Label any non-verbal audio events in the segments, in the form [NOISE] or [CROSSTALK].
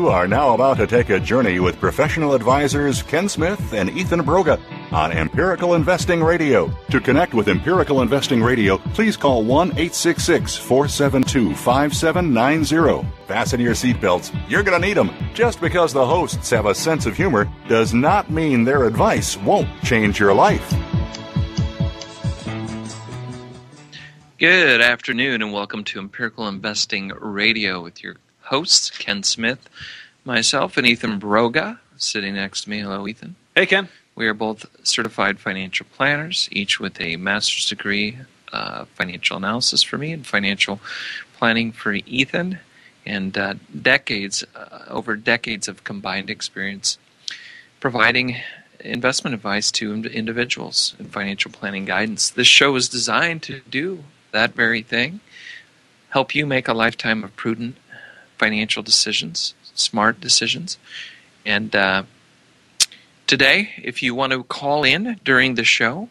You are now about to take a journey with professional advisors Ken Smith and Ethan Broga on Empirical Investing Radio. To connect with Empirical Investing Radio, please call 1 866 472 5790. Fasten your seatbelts. You're going to need them. Just because the hosts have a sense of humor does not mean their advice won't change your life. Good afternoon, and welcome to Empirical Investing Radio with your hosts, Ken Smith, myself, and Ethan Broga, sitting next to me. Hello, Ethan. Hey, Ken. We are both certified financial planners, each with a master's degree, uh, financial analysis for me, and financial planning for Ethan, and uh, decades, uh, over decades of combined experience providing investment advice to individuals and financial planning guidance. This show is designed to do that very thing help you make a lifetime of prudent financial decisions, smart decisions. And uh, today, if you want to call in during the show,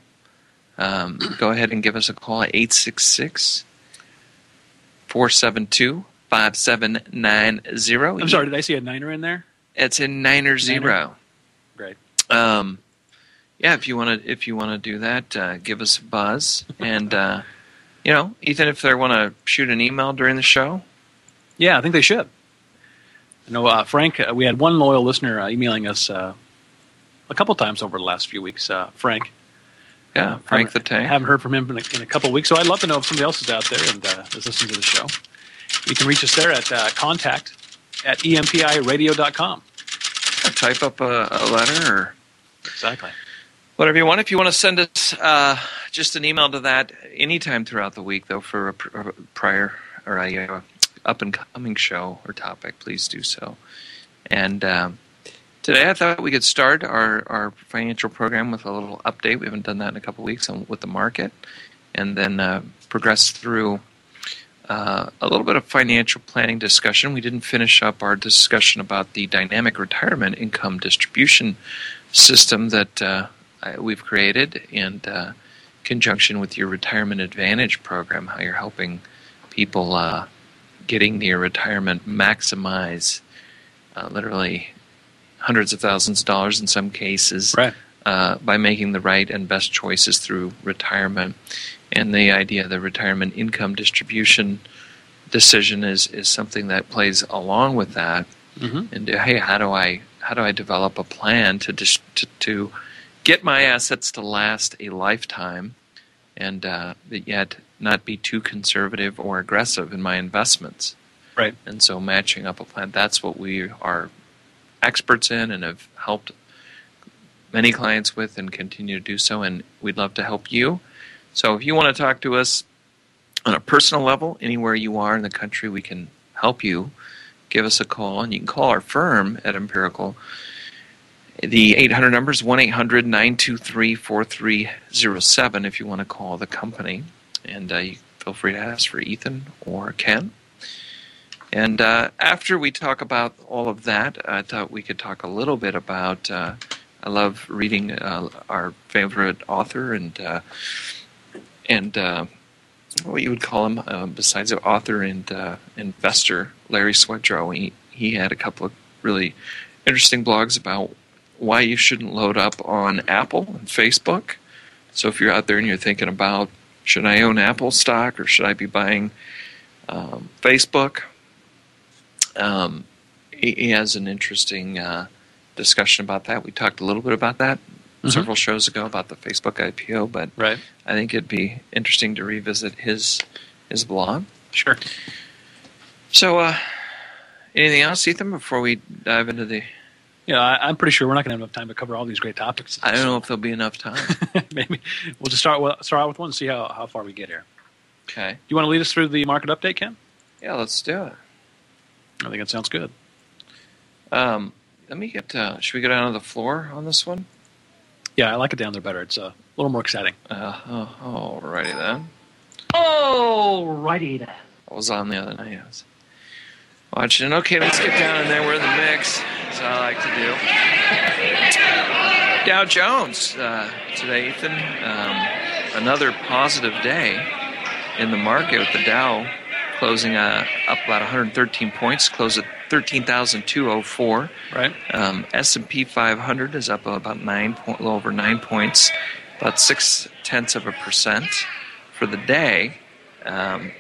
um, go ahead and give us a call at 866 472 5790. I'm sorry, did I see a niner in there? It's in niner zero. Great. Um, yeah, if you want to, if you want to do that, uh, give us a buzz, and uh, you know, Ethan, if they want to shoot an email during the show, Yeah, I think they should. I know uh, Frank. Uh, we had one loyal listener uh, emailing us uh, a couple times over the last few weeks. Uh, Frank. yeah, Frank the Tank. Haven't heard from him in a, in a couple of weeks, so I'd love to know if somebody else is out there and uh, is listening to the show. You can reach us there at uh, contact at empiradio.com. type up a, a letter or Exactly. whatever you want. If you want to send us uh, just an email to that anytime throughout the week, though, for a, pr- a prior or a uh, up and coming show or topic, please do so. And um, today, I thought we could start our, our financial program with a little update. We haven't done that in a couple weeks on, with the market, and then uh, progress through. Uh, a little bit of financial planning discussion. We didn't finish up our discussion about the dynamic retirement income distribution system that uh, we've created in uh, conjunction with your retirement advantage program, how you're helping people uh, getting near retirement maximize uh, literally hundreds of thousands of dollars in some cases Right. uh, by making the right and best choices through retirement. And the idea of the retirement income distribution decision is, is something that plays along with that Mm-hmm. and hey, how do I how do I develop a plan to dis- to, to get my assets to last a lifetime, and uh, yet not be too conservative or aggressive in my investments. Right. And so, matching up a plan that's what we are experts in and have helped many clients with, and continue to do so. And we'd love to help you. So, if you want to talk to us on a personal level, anywhere you are in the country, we can help you give us a call, and you can call our firm at Empirical. The 800 number is 1 800 923 4307 if you want to call the company. And uh, feel free to ask for Ethan or Ken. And uh, after we talk about all of that, I thought we could talk a little bit about. Uh, I love reading uh, our favorite author and uh, and uh, what you would call him, besides an author and investor, Larry Swedroe. He, he had a couple of really interesting blogs about why you shouldn't load up on Apple and Facebook. So if you're out there and you're thinking about should I own Apple stock or should I be buying um, Facebook, um, he, he has an interesting uh, discussion about that. We talked a little bit about that Mhm. several shows ago about the Facebook IPO, but Right. I think it'd be interesting to revisit his his blog. Sure. So, uh, anything else, Ethan, before we dive into the? Yeah, I, I'm pretty sure we're not going to have enough time to cover all these great topics. I don't know if there'll be enough time. [LAUGHS] Maybe we'll just start with, start out with one and see how, how far we get here. Okay. Do you want to lead us through the market update, Ken? Yeah, let's do it. I think that sounds good. Um, let me get. Uh, should we go down to the floor on this one? Yeah, I like it down there better. It's uh, a little more exciting. Uh, oh, alrighty then. Alrighty then. I was on the other night. I was watching. Okay, let's get down in there. We're in the mix, as I like to do. Dow Jones uh, today, Ethan. Um, another positive day in the market with the Dow closing uh, up about 113 points, closed at 13,204. Right. Um, S&P 500 is up about nine, point, a little over nine points, about six tenths of a percent for the day. Um,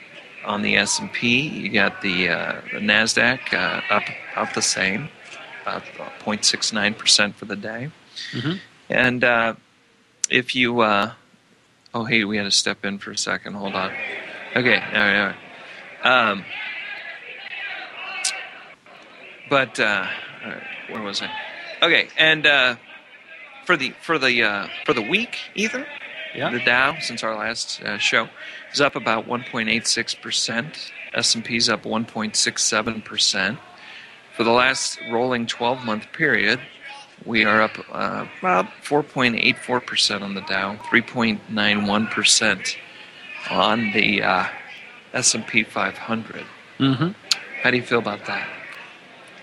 on the S&P, you got the, uh, the Nasdaq uh, up up the same, about 0.69 percent for the day. Mm-hmm. And uh, if you, uh, oh hey, we had to step in for a second. Hold on. Okay, all right, all right. Um, but uh, right, where was I? Okay, and uh, for the for the uh, for the week, Ethan, Yeah. the Dow since our last uh, show is up about 1.86 percent. S&P is up 1.67 percent. For the last rolling 12-month period, we are up uh, about 4.84 percent on the Dow, 3.91 percent on the uh, S&P 500. Mm-hmm. How do you feel about that?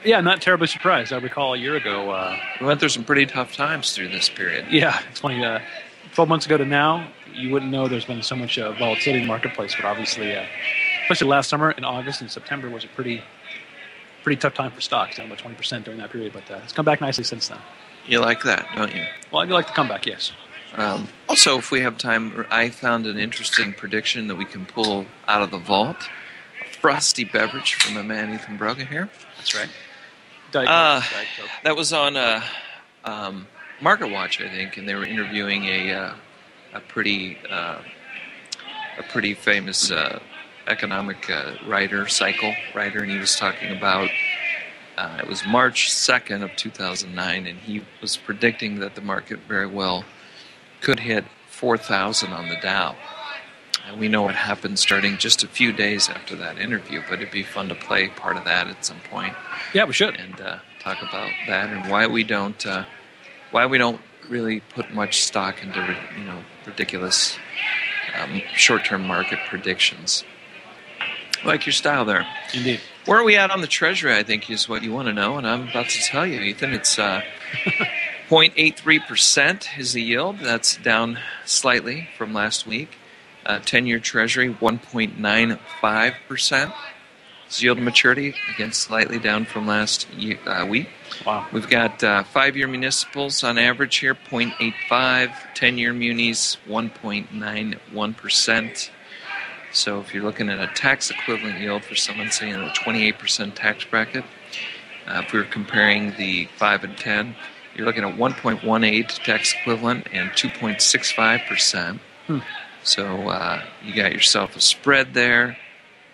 Yeah, not terribly surprised. I recall a year ago. Uh, We went through some pretty tough times through this period. yeah, it's funny. Uh, Twelve months ago to now, you wouldn't know there's been so much uh, volatility in the marketplace, but obviously, uh, especially last summer in August and September was a pretty, pretty tough time for stocks, down about twenty percent during that period. But uh, it's come back nicely since then. You like that, don't you? Well, I do like the comeback, yes. Um, also, if we have time, I found an interesting prediction that we can pull out of the vault. A frosty beverage from a man Ethan Broga here. That's right. Diet Uh, Diet. That was on uh, um, Market Watch, I think, and they were interviewing a uh, a pretty uh, a pretty famous uh, economic uh, writer, cycle writer, and he was talking about. Uh, it was March 2nd of 2009, and he was predicting that the market very well could hit 4,000 on the Dow. And we know what happened starting just a few days after that interview, but it'd be fun to play part of that at some point Yeah, we should. and uh, talk about that and why we don't uh, why we don't really put much stock into you know ridiculous um, short-term market predictions. Like your style there. Indeed. Where are we at on the treasury? I think is what you want to know, and I'm about to tell you, Ethan. It's uh, [LAUGHS] 0.83 percent is the yield. That's down slightly from last week. Uh, Ten-year treasury 1.95 percent. Yield maturity again slightly down from last ye- uh, week. Wow. We've got uh, five-year municipals on average here, 0.85. Ten-year munis, 1.91 percent. So if you're looking at a tax equivalent yield for someone saying in a 28% tax bracket, uh, if we were comparing the 5 and 10, you're looking at 1.18 tax equivalent and 2.65%. Hmm. So uh, you got yourself a spread there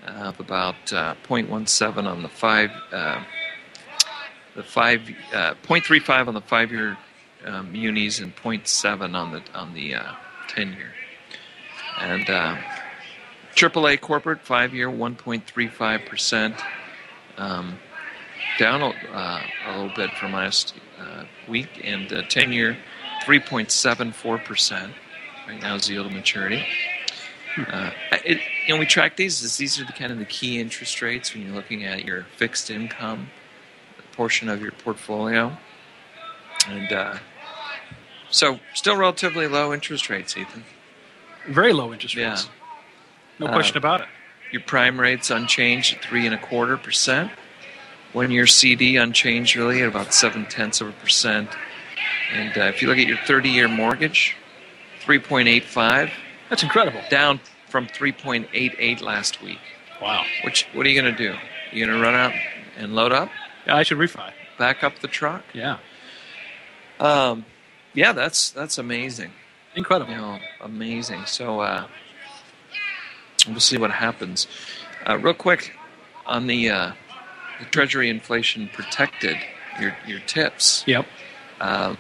uh, of about uh, 0.17 on the 5 uh, the 5 uh, 0.35 on the 5-year um, munis and 0.7 on the on the 10-year. and uh, AAA corporate five year 1.35 percent, um, down a, uh, a little bit from last uh, week, and uh, 10 year 3.74 percent. Right now is the yield of maturity. Uh, it, know, we track these as these are the kind of the key interest rates when you're looking at your fixed income portion of your portfolio, and uh, so still relatively low interest rates, Ethan. Very low interest Yeah. No Uh, question about it. Your prime rate's unchanged at three and a quarter percent. One year CD unchanged really at about seven tenths of a percent. And uh, if you look at your 30 year mortgage, 3.85, That's incredible. down from 3.88 last week. Wow. Which, what are you going to do? You going to run out and load up, Yeah, I should refi. back up the truck? Yeah. Um, yeah, that's that's amazing. Incredible. you know, amazing. So uh, we'll see what happens. Uh, real quick on the, uh, the Treasury inflation protected your your tips. Yep. Um,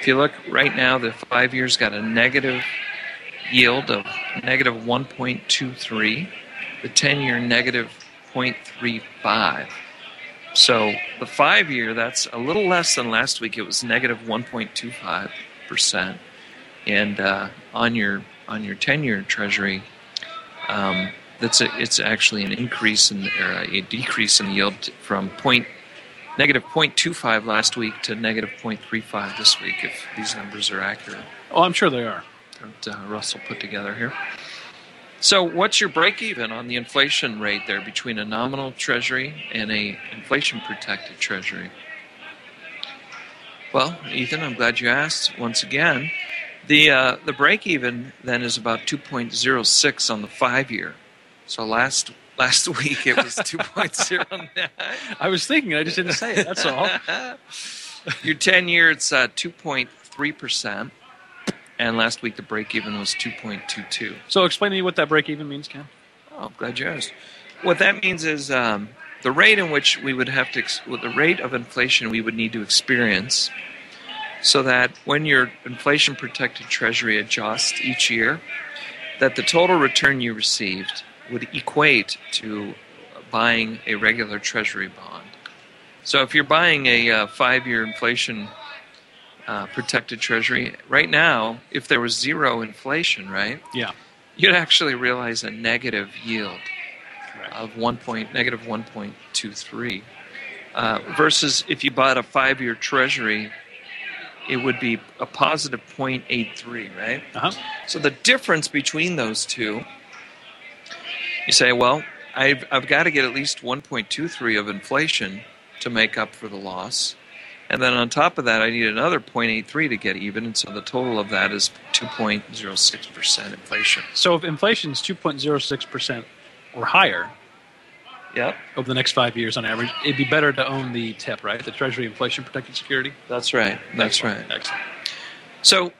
if you look right now, the five years got a negative yield of negative 1.23. The ten year negative 0.35. So the five year, that's a little less than last week. It was negative 1.25 percent and uh, on your on your ten year Treasury, um, that's a, it's actually an increase in or a decrease in yield from point negative 0.25 last week to negative 0.35 this week, if these numbers are accurate Oh, I'm sure they are. that uh, Russell put together here. So, what's your break even on the inflation rate there between a nominal treasury and a inflation protected treasury? Well, Ethan, I'm glad you asked once again. The uh, the break even then is about 2.06 on the five year. So last last [LAUGHS] week it was [LAUGHS] 2.09. I was thinking, I just didn't say it. That's all. [LAUGHS] Your 10 year it's uh, 2.3 percent, and last week the break even was 2.22. So explain to me what that break even means, Ken. Oh, glad you asked. What that means is um, the rate in which we would have to, ex- the rate of inflation we would need to experience, so that when your inflation protected treasury adjusts each year, that the total return you received would equate to buying a regular treasury bond. So if you're buying a uh, five year inflation uh, protected treasury, right now, if there was zero inflation, right, Yeah. you'd actually realize a negative yield Right. of one point negative 1.23 uh, versus if you bought a five year treasury it would be a positive 0.83 right? Uh huh. so the difference between those two you say well i've, I've got to get at least 1.23 of inflation to make up for the loss. And then on top of that i need another 0.83 to get even and so the total of that is 2.06% inflation. So if inflation is 2.06 percent or higher yep over the next five years on average, it'd be better to own the TIP, right? The Treasury Inflation Protected Security. that's right that's right Excellent. Excellent. So,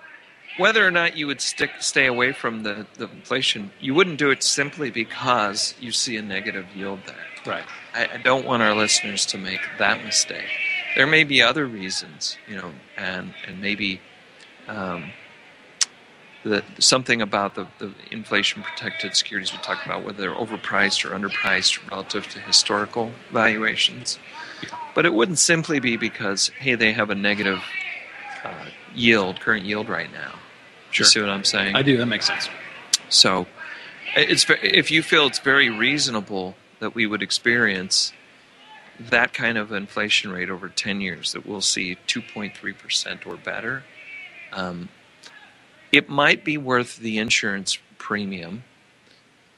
whether or not you would stick stay away from the, the inflation, you wouldn't do it simply because you see a negative yield there. Right. I, I don't want our listeners to make that mistake. There may be other reasons, you know, and and maybe um, the, something about the, the inflation protected securities we talked about, whether they're overpriced or underpriced relative to historical valuations. But it wouldn't simply be because hey, they have a negative uh, yield, current yield right now. Sure. You see what I'm saying? I do. That makes sense. So, it's if you feel it's very reasonable that we would experience that kind of inflation rate over 10 years, that we'll see 2.3% or better, um, it might be worth the insurance premium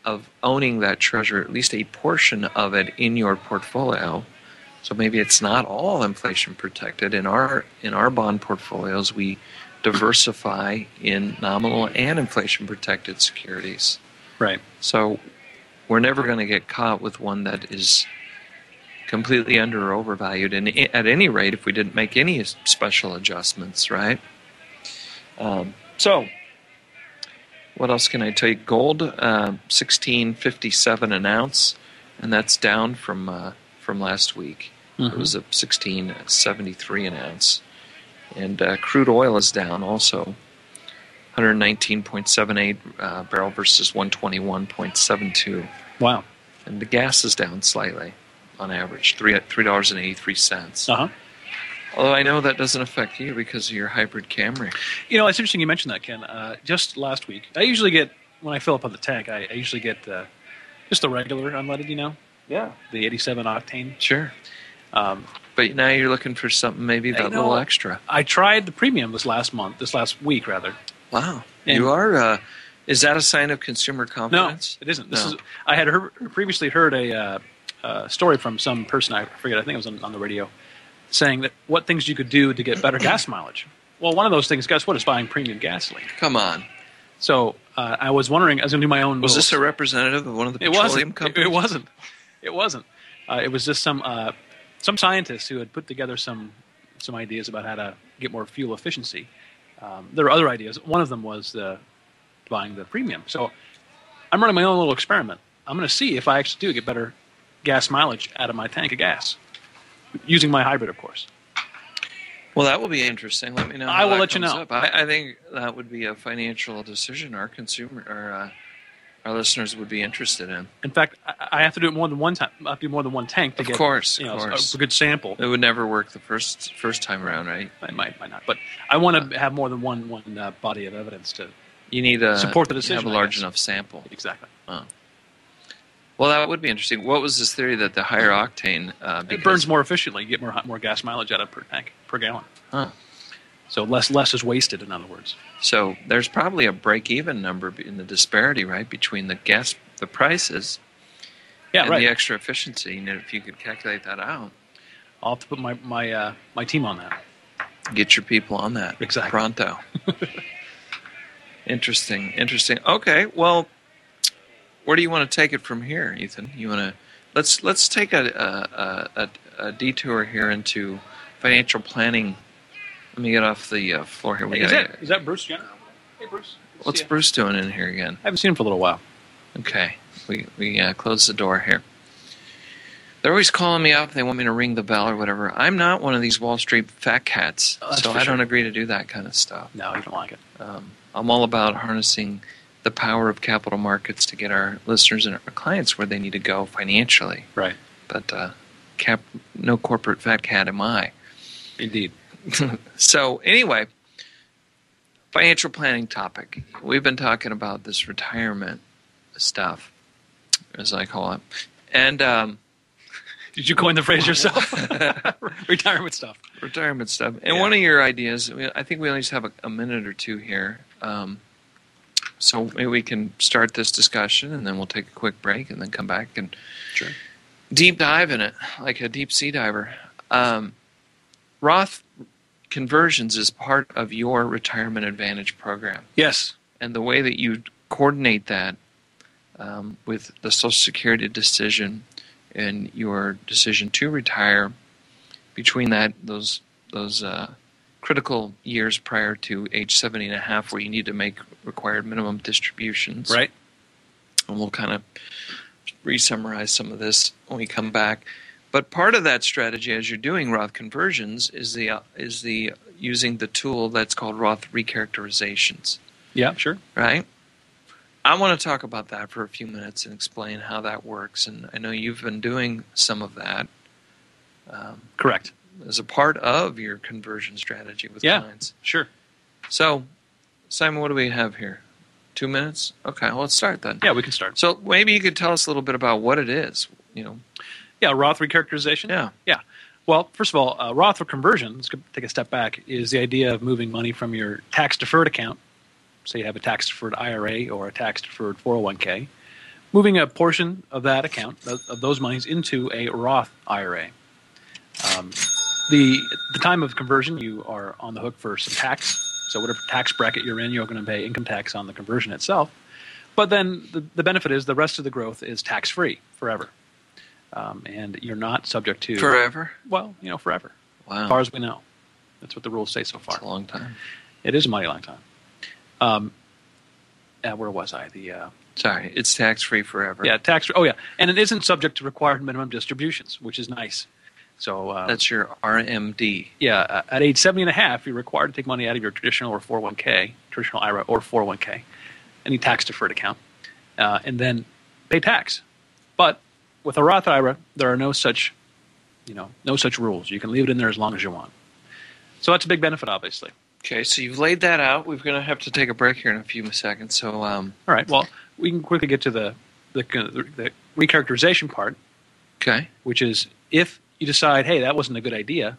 of owning that treasure, at least a portion of it in your portfolio. So maybe it's not all inflation protected. In our in our bond portfolios, we diversify in nominal and inflation protected securities. Right. So we're never going to get caught with one that is completely under or overvalued. And at any rate, if we didn't make any special adjustments, right? Um, so, what else can I tell you? Gold, uh, sixteen fifty seven an ounce, and that's down from uh, from last week. It was a sixteen seventy three an ounce, and uh, crude oil is down also. 119.78 uh, barrel versus 121.72, Wow. and the gas is down slightly on average, three three dollars Although I know that doesn't affect you because of your hybrid Camry. You know, it's interesting you mentioned that, Ken. Uh, just last week, I usually get when I fill up on the tank, I, I usually get uh, just the regular unleaded. You know, Yeah, the 87 octane. sure. Um, But now you're looking for something maybe that You know, little extra. I tried the premium this last month, this last week rather. Wow, And- you are. Uh, is that a sign of consumer confidence? No, confidence? it isn't. This No. is. I had heard, previously heard a uh, uh, story from some person. I forget. I think it was on, on the radio, saying that what things you could do to get better gas [COUGHS] mileage. Well, one of those things, guess what, is buying premium gasoline. Come on. So uh, I was wondering, I was going to do my own. Was this a representative of one of the petroleum It wasn't. It, companies? it wasn't. It wasn't. Uh, it was just some uh, some scientists who had put together some some ideas about how to get more fuel efficiency. Um, there were other ideas. One of them was uh, buying the premium. So I'm running my own little experiment. I'm going to see if I actually do get better gas mileage out of my tank of gas using my hybrid, of course. Well, that will be interesting. Let me know. I will let you know. I, I think that would be a financial decision our consumer or uh, our listeners would be interested in. In fact, I, I have to do it more than one time. I have to do more than one tank to Of get course, you know, of a- course. a good sample. It would never work the first first time around, right? I might, might not, but I want to have more than one one uh, body of evidence to You need a Support the you decision, Have a large enough sample. exactly. Well, that would be interesting. What was this theory that the higher octane uh, It burns more efficiently. You get more more gas mileage out of per tank per gallon. Huh. So less less is wasted. In other words. So there's probably a break-even number in the disparity, right, between the gas, the prices, Yeah, and right. the extra efficiency. And if you could calculate that out, I'll have to put my my uh, my team on that. get your people on that Exactly. pronto. [LAUGHS] interesting, interesting. Okay, well, where do you want to take it from here, Ethan? You want to let's let's take a a, a, a detour here into financial planning. Let me get off the uh, floor here. We is gotta- that is that Bruce Jenner? Hey Bruce. What's. Bruce doing in here again? I haven't seen him for a little while. Okay, we we uh, close the door here. They're always calling me up. They want me to ring the bell or whatever. I'm not one of these Wall Street fat cats, Oh, so I don't agree to do that kind of stuff. No, you don't like it. Um, I'm all about harnessing the power of capital markets to get our listeners and our clients where they need to go financially. Right. But uh, cap, no corporate fat cat am I. Indeed. [LAUGHS] so anyway, financial planning topic. We've been talking about this retirement stuff, as I call it, and um, [LAUGHS] Did you coin the phrase yourself? [LAUGHS] Retirement stuff. retirement stuff. And Yeah. one of your ideas, I think we only just have a, a minute or two here. Um, so maybe we can start this discussion and then we'll take a quick break and then come back and Sure. deep dive in it like a deep sea diver. Um, Roth conversions is part of your retirement advantage program. Yes. And the way that you coordinate that um, with the Social Security decision and your decision to retire, between that those those uh, critical years prior to age 70 and a half where you need to make required minimum distributions. Right. And we'll kind of re-summarize some of this when we come back. But part of that strategy, as you're doing Roth conversions, is the uh, is the using the tool that's called Roth recharacterizations Yeah. Sure. right? I want to talk about that for a few minutes and explain how that works. And I know you've been doing some of that um, Correct. as a part of your conversion strategy with Yeah. clients. Sure. So, Simon, what do we have here? Two minutes? Okay, well, let's start then. Yeah, we can start. So maybe you could tell us a little bit about what it is. You know, Yeah, Roth recharacterization. yeah, Yeah. Well, first of all, uh, Roth for conversion, let's take a step back, is the idea of moving money from your tax deferred account, say you have a tax deferred IRA or a tax deferred 401k, moving a portion of that account, of, of those monies, into a Roth IRA. Um, the, the time of conversion, you are on the hook for some tax. So, whatever tax bracket you're in, you're going to pay income tax on the conversion itself. But then the, the benefit is the rest of the growth is tax free forever. Um, and you're not subject to forever. well, you know, forever, Wow, as far as we know. That's what the rules say so far. that's a long time. It is a mighty long time. Um, uh, where was I? The uh, Sorry, it's tax free forever. yeah, tax. Oh yeah, and it isn't subject to required minimum distributions, which is nice. So uh, that's your RMD. yeah, uh, at age 70 and a half, you're required to take money out of your traditional or 401k, traditional IRA or 401k, any tax deferred account, uh, and then pay tax. But with a Roth IRA, there are no such, you know, no such rules. You can leave it in there as long as you want. So that's a big benefit, obviously. Okay, so you've laid that out. We're going to have to take a break here in a few seconds. So, um, All right. Well, we can quickly get to the the, the recharacterization part, okay. which is if you decide, hey, that wasn't a good idea.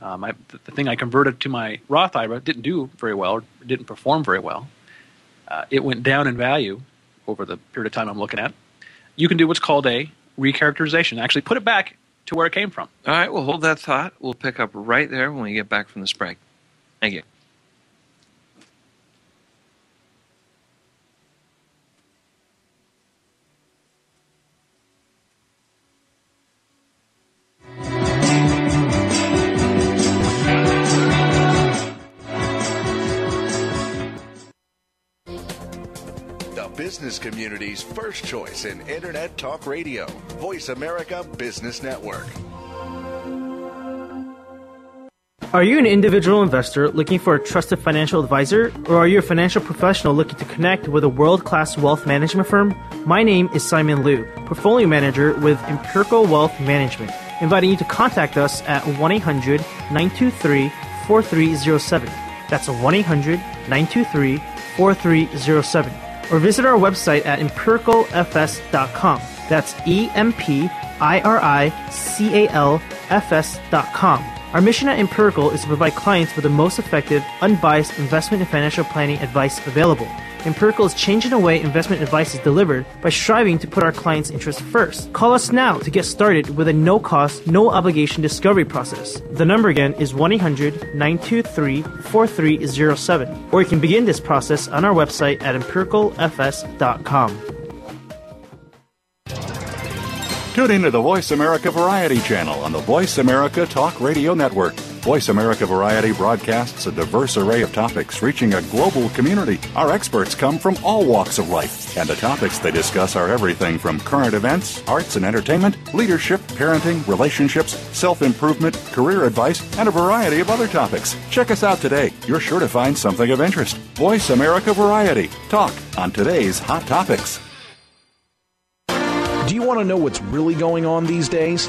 Um, I, the, thing I converted to my Roth IRA didn't do very well, didn't perform very well. Uh, it went down in value over the period of time I'm looking at. You can do what's called a recharacterization. Actually, put it back to where it came from. All right, we'll hold that thought. We'll pick up right there when we get back from this break. Thank you. Business community's first choice in Internet Talk Radio. Voice America Business Network. Are you an individual investor looking for a trusted financial advisor? Or are you a financial professional looking to connect with a world class wealth management firm? My name is Simon Liu, portfolio manager with Empirical Wealth Management, inviting you to contact us at 1 800 923 4307. That's 1 800 923 4307. Or visit our website at empiricalfs.com. That's E M P I R I C A L F S.com Our mission at Empirical is to provide clients with the most effective, unbiased investment and financial planning advice available. Empirical is changing the way investment advice is delivered by striving to put our clients' interests first. Call us now to get started with a no cost, no obligation discovery process. The number again is 1 800 923 4307, or you can begin this process on our website at empiricalfs.com. Tune in to the Voice America Variety channel on the Voice America Talk Radio Network. Voice America Variety broadcasts a diverse array of topics reaching a global community. Our experts come from all walks of life, and the topics they discuss are everything from current events, arts and entertainment, leadership, parenting, relationships, self improvement, career advice, and a variety of other topics. Check us out today. You're sure to find something of interest. Voice America Variety. Talk on today's hot topics. Do you want to know what's really going on these days?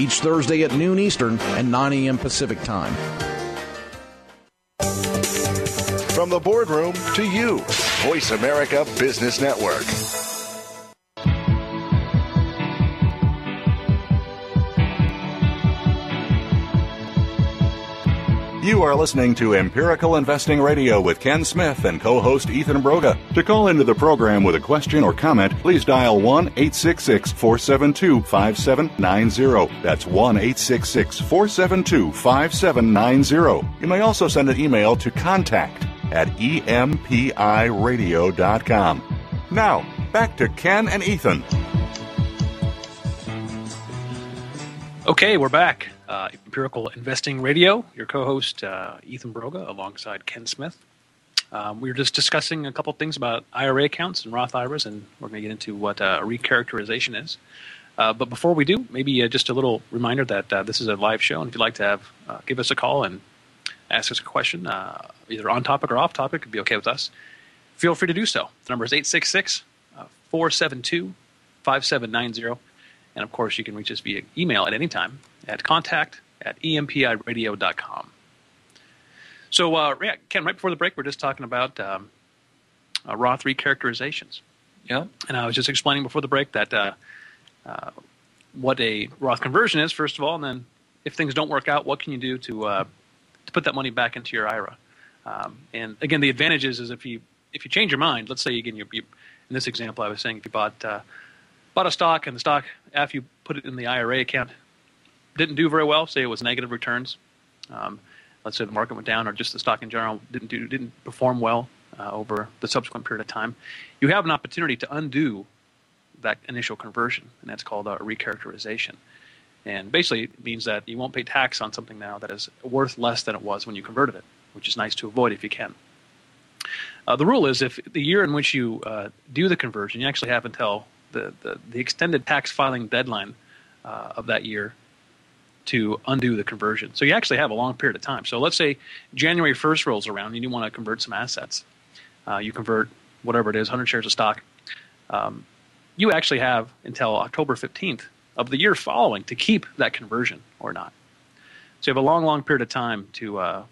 each Thursday at noon Eastern and 9 a.m. Pacific Time. From the boardroom to you, Voice America Business Network. You are listening to Empirical Investing Radio with Ken Smith and co host Ethan Broga. To call into the program with a question or comment, please dial 1 866 472 5790. That's 1 866 472 5790. You may also send an email to contact at empiradio.com. Now, back to Ken and Ethan. Okay, we're back. Uh, Empirical Investing Radio, your co host, uh, Ethan Broga, alongside Ken Smith. Um, we were just discussing a couple things about IRA accounts and Roth IRAs, and we're going to get into what uh, recharacterization is. Uh, but before we do, maybe uh, just a little reminder that uh, this is a live show, and if you'd like to have, give us a call and ask us a question, either on topic or off topic, it'd be okay with us. Feel free to do so. The number is 866 472 5790. And of course, you can reach us via email at any time at contact at empiradio.com. So, uh, Ken, right before the break, we are just talking about um, uh, Roth recharacterizations. Yeah. And I was just explaining before the break that uh, uh, what a Roth conversion is, first of all, and then if things don't work out, what can you do to uh, to put that money back into your IRA? Um, and again, the advantage is, is if you if you change your mind, let's say again, you, you, in this example, I was saying if you bought uh, bought a stock and the stock after you put it in the IRA account didn't do very well, say it was negative returns. Um, let's say the market went down, or just the stock in general didn't do didn't perform well uh, over the subsequent period of time. You have an opportunity to undo that initial conversion, and that's called a recharacterization. And basically, it means that you won't pay tax on something now that is worth less than it was when you converted it, which is nice to avoid if you can. Uh, the rule is if the year in which you uh, do the conversion, you actually have until the, the, the extended tax filing deadline uh, of that year to undo the conversion. So you actually have a long period of time. So let's say January 1st rolls around and you want to convert some assets. Uh, you convert whatever it is, 100 shares of stock. Um, you actually have until October 15th of the year following to keep that conversion or not. So you have a long, long period of time to, uh,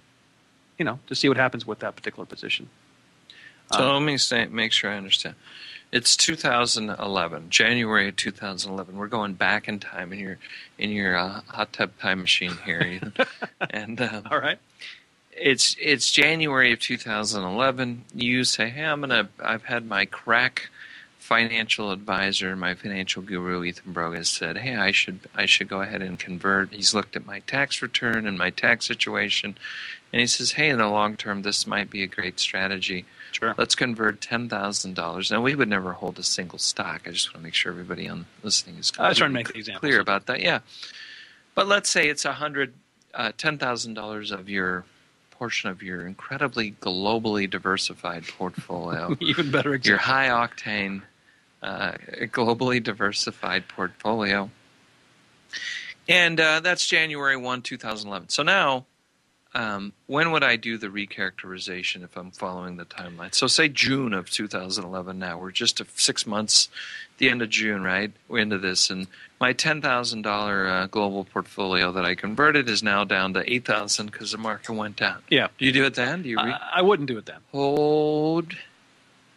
you know, to see what happens with that particular position. So um, let me say, make sure I understand. It's 2011, January 2011. We're going back in time in your in your uh, hot tub time machine here, [LAUGHS] and um, all right. It's it's January of 2011. You say, "Hey, I'm gonna. I've had my crack financial advisor, my financial guru, Ethan Broga, said, "Hey, I should I should go ahead and convert." He's looked at my tax return and my tax situation, and he says, "Hey, in the long term, this might be a great strategy." Sure. Let's convert ten thousand dollars. Now we would never hold a single stock. I just want to make sure everybody on listening is I was trying to make the clear about that. Yeah, but let's say it's a hundred, uh, ten thousand dollars of your portion of your incredibly globally diversified portfolio. [LAUGHS] Even better, example. your high octane, uh, globally diversified portfolio. And uh, that's January 1, 2011. So now, um, when would I do the recharacterization if I'm following the timeline? So, say June of 2011 now. We're just a, six months, the end of June, right? We're into this. And my $10,000 uh, global portfolio that I converted is now down to 8000 because the market went down. Yeah. Do you do it then? Do you re- I, I wouldn't do it then. hold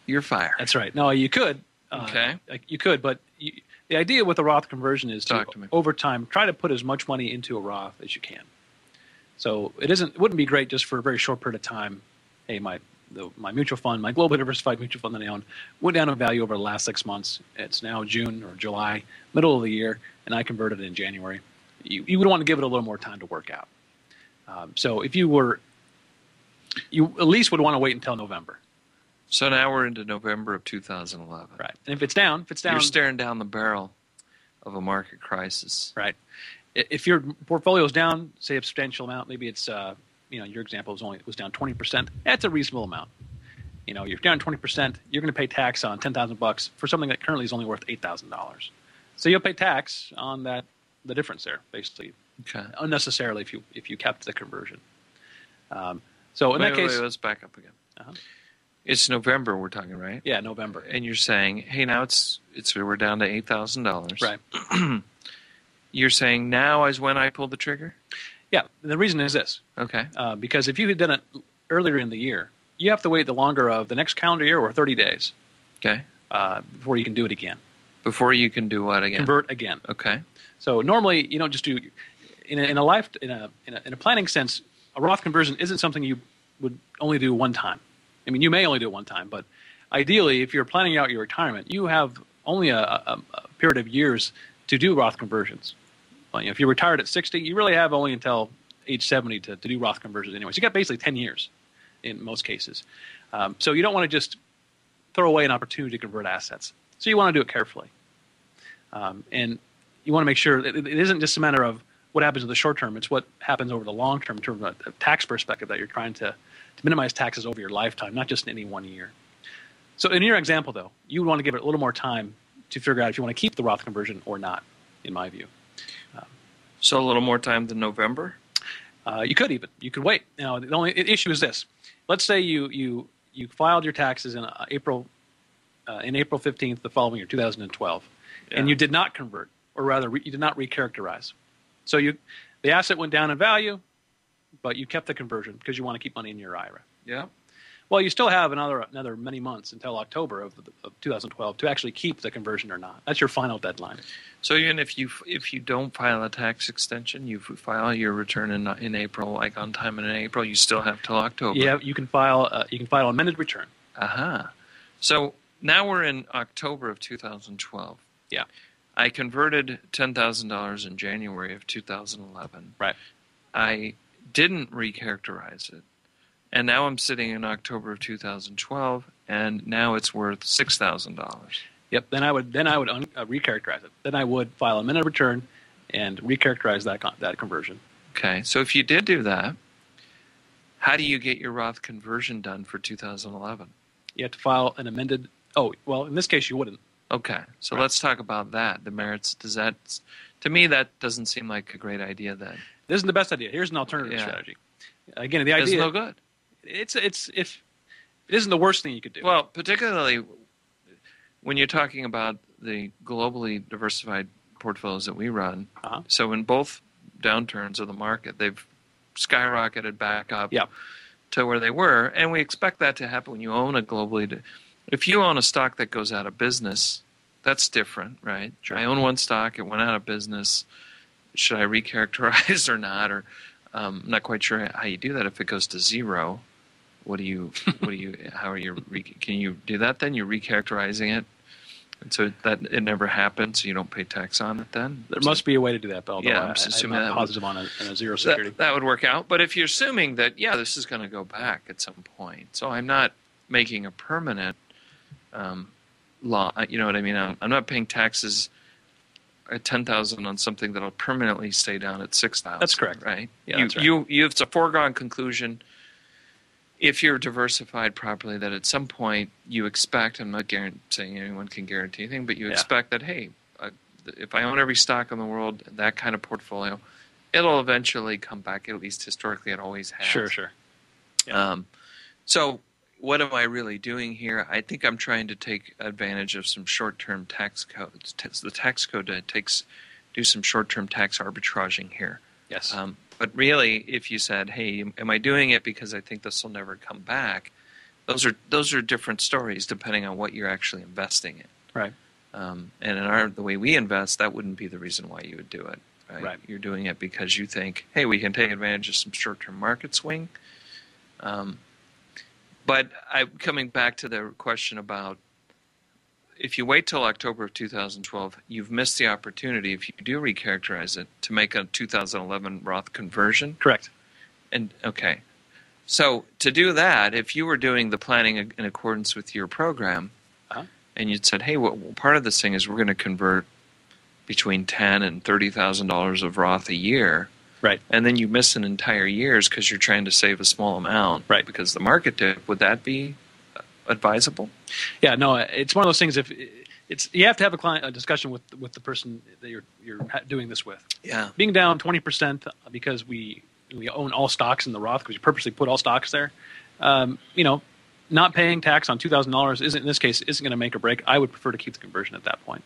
your fire? That's right. No, you could. Uh, Okay. like, You could, but you, the idea with the Roth conversion is Talk to, to over time try to put as much money into a Roth as you can. So it isn't. It wouldn't be great just for a very short period of time. Hey, my the, my mutual fund, my global diversified mutual fund that I own, went down in value over the last six months. It's now June or July, middle of the year, and I converted in January. You, you would want to give it a little more time to work out. Um, so if you were, you at least would want to wait until November, So now we're into November of 2011. right? And if it's down, if it's down, You're staring down the barrel of a market crisis. right? If your portfolio is down, say a substantial amount, maybe it's uh, you know your example was only was down twenty percent. That's a reasonable amount. You know, you're down twenty percent. You're going to pay tax on ten thousand bucks for something that currently is only worth eight thousand dollars. So you'll pay tax on that the difference there, basically Okay. unnecessarily if you if you kept the conversion. Um, so in wait, that wait, case, wait, let's back up again. Uh-huh. It's November we're talking, right? yeah, November, And you're saying, hey, now it's it's we're down to eight thousand dollars. right? [CLEARS THROAT] You're saying now is when I pull the trigger. Yeah, the reason is this: Okay. uh, because if you had done it earlier in the year, you have to wait the longer of the next calendar year or thirty days Okay. uh, before you can do it again. Before you can do what again? convert again. Okay. So normally you don't just do in a, in a life in a, in a in a planning sense. A Roth conversion isn't something you would only do one time. I mean, you may only do it one time, but ideally, if you're planning out your retirement, you have only a, a, a period of years to do Roth conversions. You know, if you're retired at 60, you really have only until age 70 to, to do Roth conversions anyway. So you got basically 10 years in most cases. Um, so you don't want to just throw away an opportunity to convert assets. So you want to do it carefully. Um, and you want to make sure it it isn't just a matter of what happens in the short term, it's what happens over the long term in terms of a tax perspective that you're trying to, to minimize taxes over your lifetime, not just in any one year. So in your example, though, you would want to give it a little more time to figure out if you want to keep the Roth conversion or not, in my view. So a little more time than November. Uh, you could even you could wait. Now the only issue is this: let's say you you you filed your taxes in uh, April uh, in April fifteenth the following year, two thousand and twelve, and you did not convert, or rather, re- you did not recharacterize. So you the asset went down in value, but you kept the conversion because you want to keep money in your IRA. Yeah. Well, you still have another another many months until October of, of 2012 to actually keep the conversion or not. That's your final deadline. So even if you if you don't file a tax extension, you file your return in in April, like on time in April, you still have till October. Yeah, you can file uh, you can file amended return. Aha. So now we're in October of 2012. Yeah. I converted $10,000 in January of 2011. Right. I didn't recharacterize it. And now I'm sitting in October of 2012 and now it's worth $6,000. Yep. Then I would then I would un, uh, recharacterize it. Then I would file a minute return and recharacterize that con- that conversion. Okay. So if you did do that, how do you get your Roth conversion done for 2011? You have to file an amended. Oh, well, in this case, you wouldn't. Okay, so Right. let's talk about that. The merits. Does that, to me, that doesn't seem like a great idea. Then This isn't the best idea. Here's an alternative Yeah. strategy. Again, the idea is no good. it's it's if it isn't the worst thing you could do. Well, particularly when you're talking about the globally diversified portfolios that we run. Uh-huh. So in both downturns of the market, they've skyrocketed back up Yeah. to where they were, and we expect that to happen when you own a globally. di- If you own a stock that goes out of business, that's different, right? Sure. I own one stock; it went out of business. Should I recharacterize [LAUGHS] or not? Or um, I'm not quite sure how you do that. If it goes to zero, what do you? What do you? [LAUGHS] How are you? Re, can you do that? Then you're recharacterizing it, and so that it never happened, so you don't pay tax on it. Then there must be a way to do that, but Yeah, I'm assuming that not would- positive on a, on a zero security. that, that would work out. But if you're assuming that, yeah, this is going to go back at some point, so I'm not making a permanent um, law. You know what I mean? I'm, I'm not paying taxes at ten thousand on something that'll permanently stay down at six thousand. That's correct. right? Yeah, you, right. you, you, it's a foregone conclusion. If you're diversified properly, that at some point you expect. I'm not saying anyone can guarantee anything, but you Yeah. expect that hey, uh, if I own every stock in the world, that kind of portfolio, it'll eventually come back. At least historically, it always has. Sure, sure. Yeah. Um, so, what am I really doing here? I think I'm trying to take advantage of some short-term tax codes. The tax code takes do some short-term tax arbitraging here. Yes. Um, but really, if you said, "Hey, am I doing it because I think this will never come back?" Those are those are different stories depending on what you're actually investing in. right. Um, and in our the way we invest, that wouldn't be the reason why you would do it. Right? Right. You're doing it because you think, hey, we can take advantage of some short-term market swing. Um, but I, coming back to the question about if you wait till October of 2012, you've missed the opportunity if you do recharacterize it to make a 2011 Roth conversion. Correct. And okay, so to do that, if you were doing the planning in accordance with your program, Uh-huh. and you'd said, "Hey, well, part of this thing is we're going to convert between ten and thirty thousand dollars of Roth a year," Right. and then you miss an entire year's because you're trying to save a small amount, Right. Because the market dip, would that be advisable? Yeah, no, it's one of those things. If it's you have to have a client a discussion with with the person that you're you're doing this with. Yeah. Being down twenty percent because we we own all stocks in the Roth because we purposely put all stocks there. Um, you know, not paying tax on two thousand dollars isn't in this case isn't going to make or break. I would prefer to keep the conversion at that point.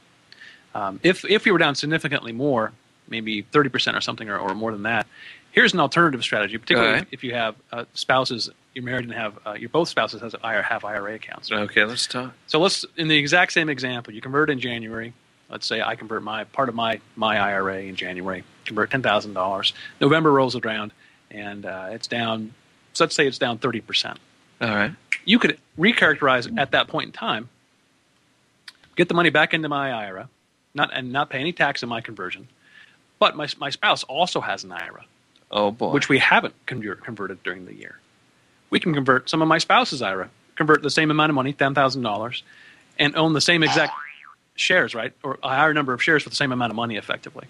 Um, if if we were down significantly more, maybe thirty percent or something, or, or more than that, here's an alternative strategy. Particularly Alright. if, you have uh, spouses, you're married and have uh, your both spouses has IRA, have IRA accounts. Okay, let's talk. So let's in the exact same example, you convert in January. Let's say I convert my part of my my IRA in January, convert ten thousand dollars. November rolls around, and uh, it's down. So let's say it's down thirty percent. All right. You could recharacterize at that point in time, get the money back into my IRA, not and not pay any tax on my conversion. But my my spouse also has an IRA, Oh boy. which we haven't convert, converted during the year. We can convert some of my spouse's IRA, convert the same amount of money, ten thousand dollars, and own the same exact shares, right, or a higher number of shares for the same amount of money, effectively.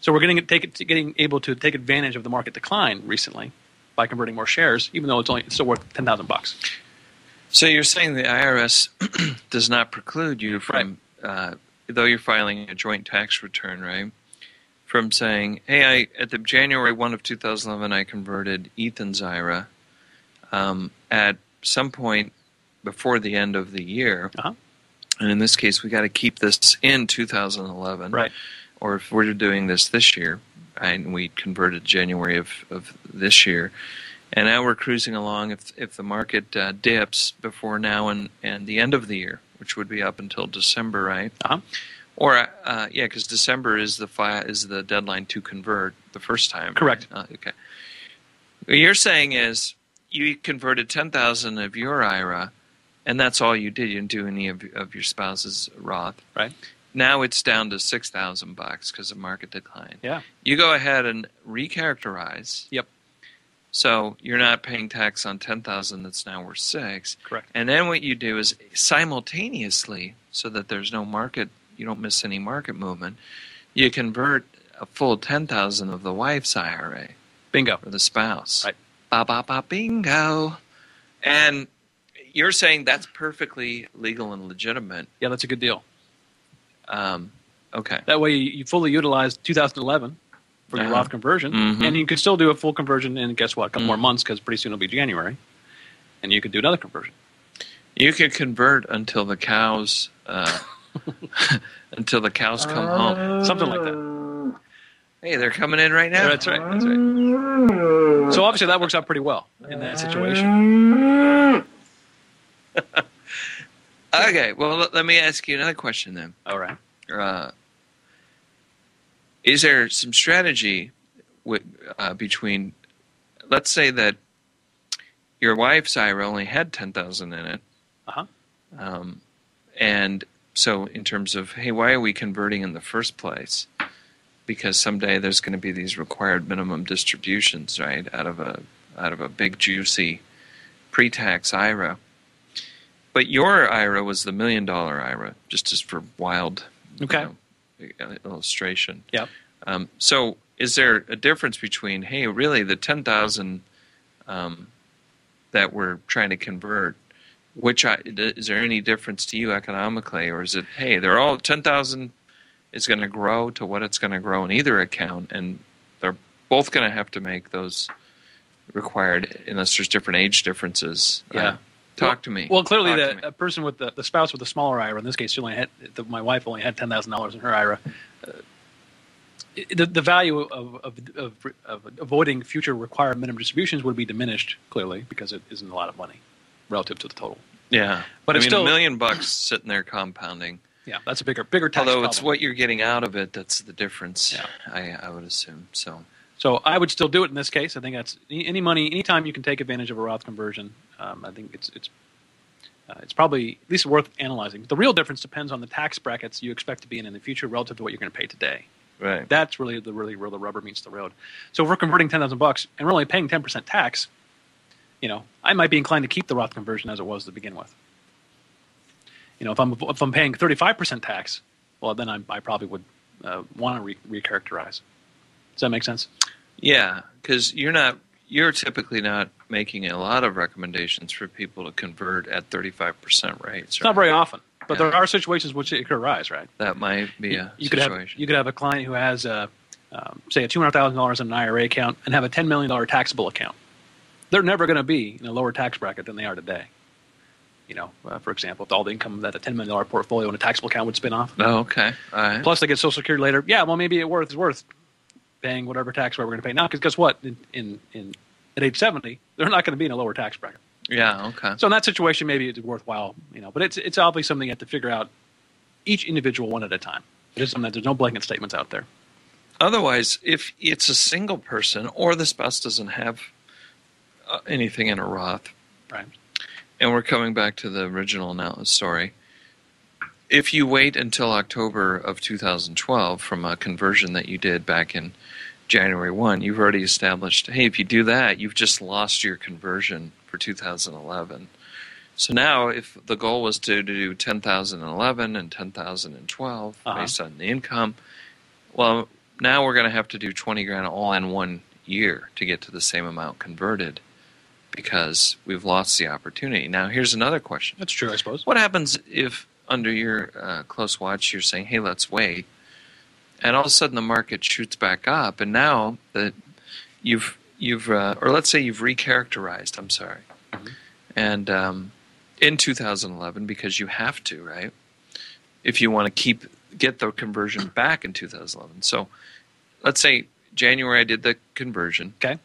So we're getting take getting able to take advantage of the market decline recently by converting more shares, even though it's only it's still worth ten thousand bucks. So you're saying the IRS [CLEARS THROAT] does not preclude you from, uh, though you're filing a joint tax return, right? From saying, "Hey, I at the January one of 2011, I converted Ethan's IRA. Um, at some point before the end of the year, Uh-huh. and in this case, we got to keep this in 2011, Right. Or if we're doing this this year, and we converted January of, of this year, and now we're cruising along. If if the market uh, dips before now and, and the end of the year, which would be up until December, right? Uh-huh. Or uh, yeah, because December is the fi- is the deadline to convert the first time. Correct. Uh, okay. What you're saying is you converted ten thousand of your IRA, and that's all you did. You didn't do any of, of your spouse's Roth. Right. Now it's down to six thousand bucks because of market decline. Yeah. You go ahead and recharacterize. Yep. So you're not paying tax on ten thousand that's now worth six. Correct. And then what you do is simultaneously, so that there's no market, you don't miss any market movement. You convert a full ten thousand of the wife's IRA Bingo. or the spouse. Right. Ba ba ba bingo. And you're saying that's perfectly legal and legitimate. Yeah, that's a good deal. Um, okay. That way, you fully utilize 2011 for your Uh-huh. Roth conversion, Mhm. and you could still do a full conversion in guess what? A couple Mm. more months because pretty soon it'll be January, and you could do another conversion. You can convert until the cows uh, [LAUGHS] until the cows come home. Something like that. Hey, they're coming in right now. That's right. That's right. So obviously that works out pretty well in that situation. [LAUGHS] Okay, well, let, let me ask you another question then. All right. Uh, is there some strategy with, uh, between, let's say that your wife's IRA only had ten thousand in it, Uh-huh. um, and so in terms of hey, why are we converting in the first place? Because someday there's going to be these required minimum distributions, right, out of a out of a big juicy pre-tax IRA. But your IRA was the million dollar IRA, just as for wild Okay. you know, illustration. Yep. Um, so, is there a difference between, hey, really, the ten thousand um, that we're trying to convert? Which I, is there any difference to you economically, or is it, hey, they're all ten thousand? is going to grow to what it's going to grow in either account, and they're both going to have to make those required unless there's different age differences. Uh, Yeah. talk well, to me. Well, clearly, Talk the a person with the, the spouse with the smaller IRA, in this case, she only had the, my wife only had ten thousand dollars in her IRA. Uh, the, the value of, of, of, of avoiding future required minimum distributions would be diminished clearly because it isn't a lot of money relative to the total. yeah, but I it's mean, still- a million bucks sitting there compounding. Yeah, that's a bigger bigger tax. Although it's problem. what you're getting out of it that's the difference. Yeah. I, I would assume so. So I would still do it in this case. I think that's any any money, anytime you can take advantage of a Roth conversion. Um, I think it's it's uh, it's probably at least worth analyzing. But The real difference depends on the tax brackets you expect to be in in the future relative to what you're going to pay today. Right. That's really the really where the rubber meets the road. So if we're converting ten thousand bucks and we're only paying ten percent tax, you know, I might be inclined to keep the Roth conversion as it was to begin with. You know, if I'm if I'm paying thirty five percent tax, well, then I, I probably would uh, want to re- recharacterize. Does that make sense? Yeah, because you're not you're typically not making a lot of recommendations for people to convert at 35% rates. It's not very often, but Yeah. there are situations which it could arise, right? That might be a you could have you could have a client who has a um, say a two hundred thousand dollars in an IRA account and have a ten million dollar taxable account. They're never going to be in a lower tax bracket than they are today. You know, uh, for example, if all the income that a ten million dollar portfolio in a taxable account would spin off, oh, okay. All right. plus they get Social Security later. Yeah, well, maybe it worth is worth paying whatever tax rate we're going to pay now. Because guess what? In, in in at age seventy, they're not going to be in a lower tax bracket. yeah, okay. So in that situation, maybe it's worthwhile, you know. But it's it's obviously something you have to figure out each individual one at a time. It is something that there's no blanket statements out there. Otherwise, if it's a single person or the spouse doesn't have anything in a Roth, Right. and we're coming back to the original now story. If you wait until October of 2012 from a conversion that you did back in January 1, you've already established, hey, if you do that, you've just lost your conversion for 2011. So now, if the goal was to, to do 10,011 and 10,012 Uh-huh. based on the income, well, now we're going to have to do 20 grand all in one year to get to the same amount converted because we've lost the opportunity. Now, here's another question. That's true, I suppose. What happens if, under your uh, close watch, you're saying, hey, let's wait, and all of a sudden the market shoots back up, and now that you've, you've uh, or let's say you've recharacterized, I'm sorry, and um, in 2011, because you have to, right? If you want to keep, get the conversion [CLEARS THROAT] back in 2011. So let's say January I did the conversion. Okay.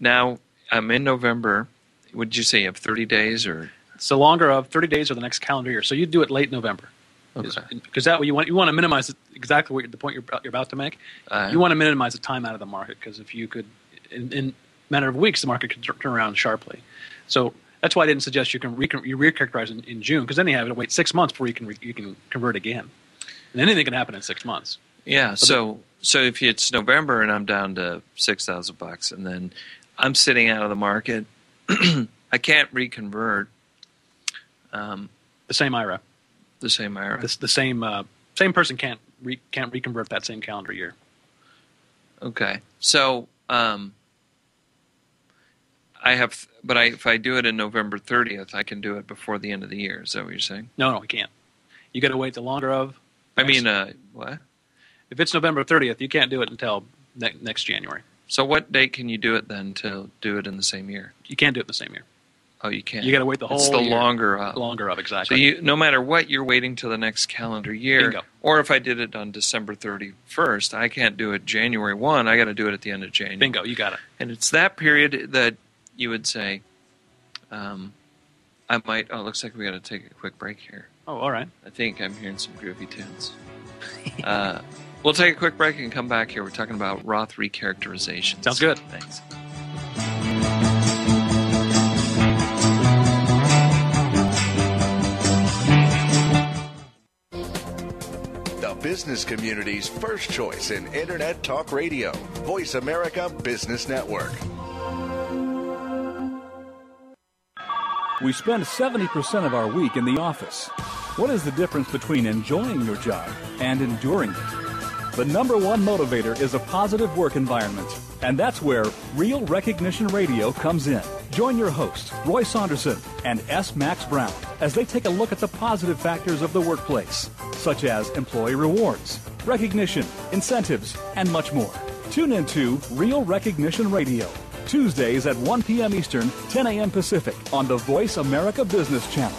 Now I'm in November. Would you say you have 30 days or? It's the longer of 30 days or the next calendar year. So you do it late November. Okay. Because that way you want you want to minimize it, exactly what the point you're, you're about to make. Uh, you want to minimize the time out of the market because if you could, in, in a matter of weeks, the market could turn around sharply. So that's why I didn't suggest you can re- you recharacterize in, in June because then you have to wait six months before you can re- you can convert again, and anything can happen in six months. Yeah. So so if it's November and I'm down to six thousand bucks, and then I'm sitting out of the market, [CLEARS THROAT] I can't reconvert um, The same IRA, the same IRA. the, the same uh, same person can't re- can't reconvert that same calendar year. Okay. So um, I have, but I, if I do it in November 30th, I can do it before the end of the year. Is that what you're saying? No, no, I can't. You got to wait the longer of. I mean, uh, what? if it's November 30th, you can't do it until ne- next January. So what date can you do it then to do it in the same year? You can't do it the same year. Oh, you can't. You got to wait the whole. It's the year. longer of. longer of So exactly. you, no matter what, you're waiting till the next calendar year. Bingo. Or if I did it on December 31st, I can't do it January 1. I got to do it at the end of January. Bingo, you got it. And it's that period that you would say, um, I might. Oh, it looks like we got to take a quick break here. Oh, all right. I think I'm hearing some groovy tunes. [LAUGHS] uh, we'll take a quick break and come back here. We're talking about Roth recharacterization. Sounds good. Thanks. The business community's first choice in Internet Talk Radio. Voice America Business Network. We spend 70% of our week in the office. What is the difference between enjoying your job and enduring it? The number one motivator is a positive work environment. And that's where Real Recognition Radio comes in. Join your hosts, Roy Saunderson and S. Max Brown, as they take a look at the positive factors of the workplace, such as employee rewards, recognition, incentives, and much more. Tune in to Real Recognition Radio, Tuesdays at 1 p.m. Eastern, 10 a.m. Pacific on the Voice America Business Channel.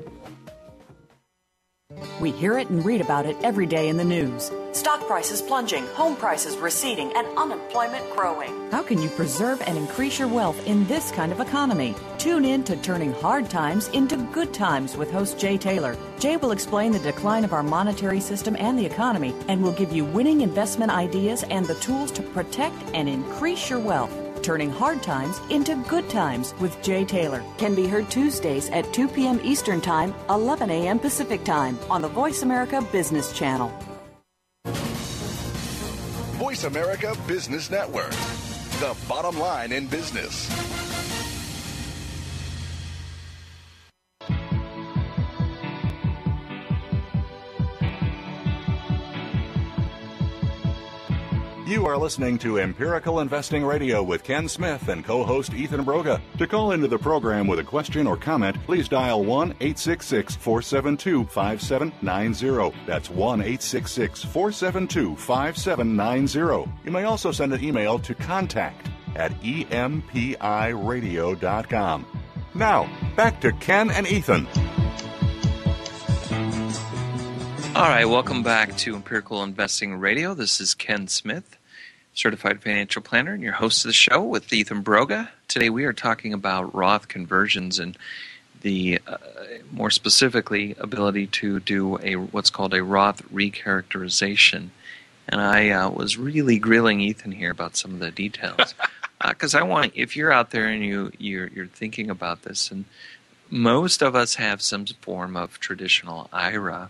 We hear it and read about it every day in the news. Stock prices plunging, home prices receding, and unemployment growing. How can you preserve and increase your wealth in this kind of economy? Tune in to Turning Hard Times into Good Times with host Jay Taylor. Jay will explain the decline of our monetary system and the economy and will give you winning investment ideas and the tools to protect and increase your wealth. Turning Hard Times into Good Times with Jay Taylor can be heard Tuesdays at 2 p.m. Eastern Time, 11 a.m. Pacific Time on the Voice America Business Channel. Voice America Business Network, the bottom line in business. You are listening to Empirical Investing Radio with Ken Smith and co host Ethan Broga. To call into the program with a question or comment, please dial 1 866 472 5790. That's 1 866 472 5790. You may also send an email to contact at empiradio.com. Now, back to Ken and Ethan. All right, welcome back to Empirical Investing Radio. This is Ken Smith, certified financial planner, and your host of the show with Ethan Broga. Today we are talking about Roth conversions and the uh, more specifically ability to do a what's called a Roth recharacterization. And I uh, was really grilling Ethan here about some of the details because [LAUGHS] uh, I want if you're out there and you you're, you're thinking about this, and most of us have some form of traditional IRA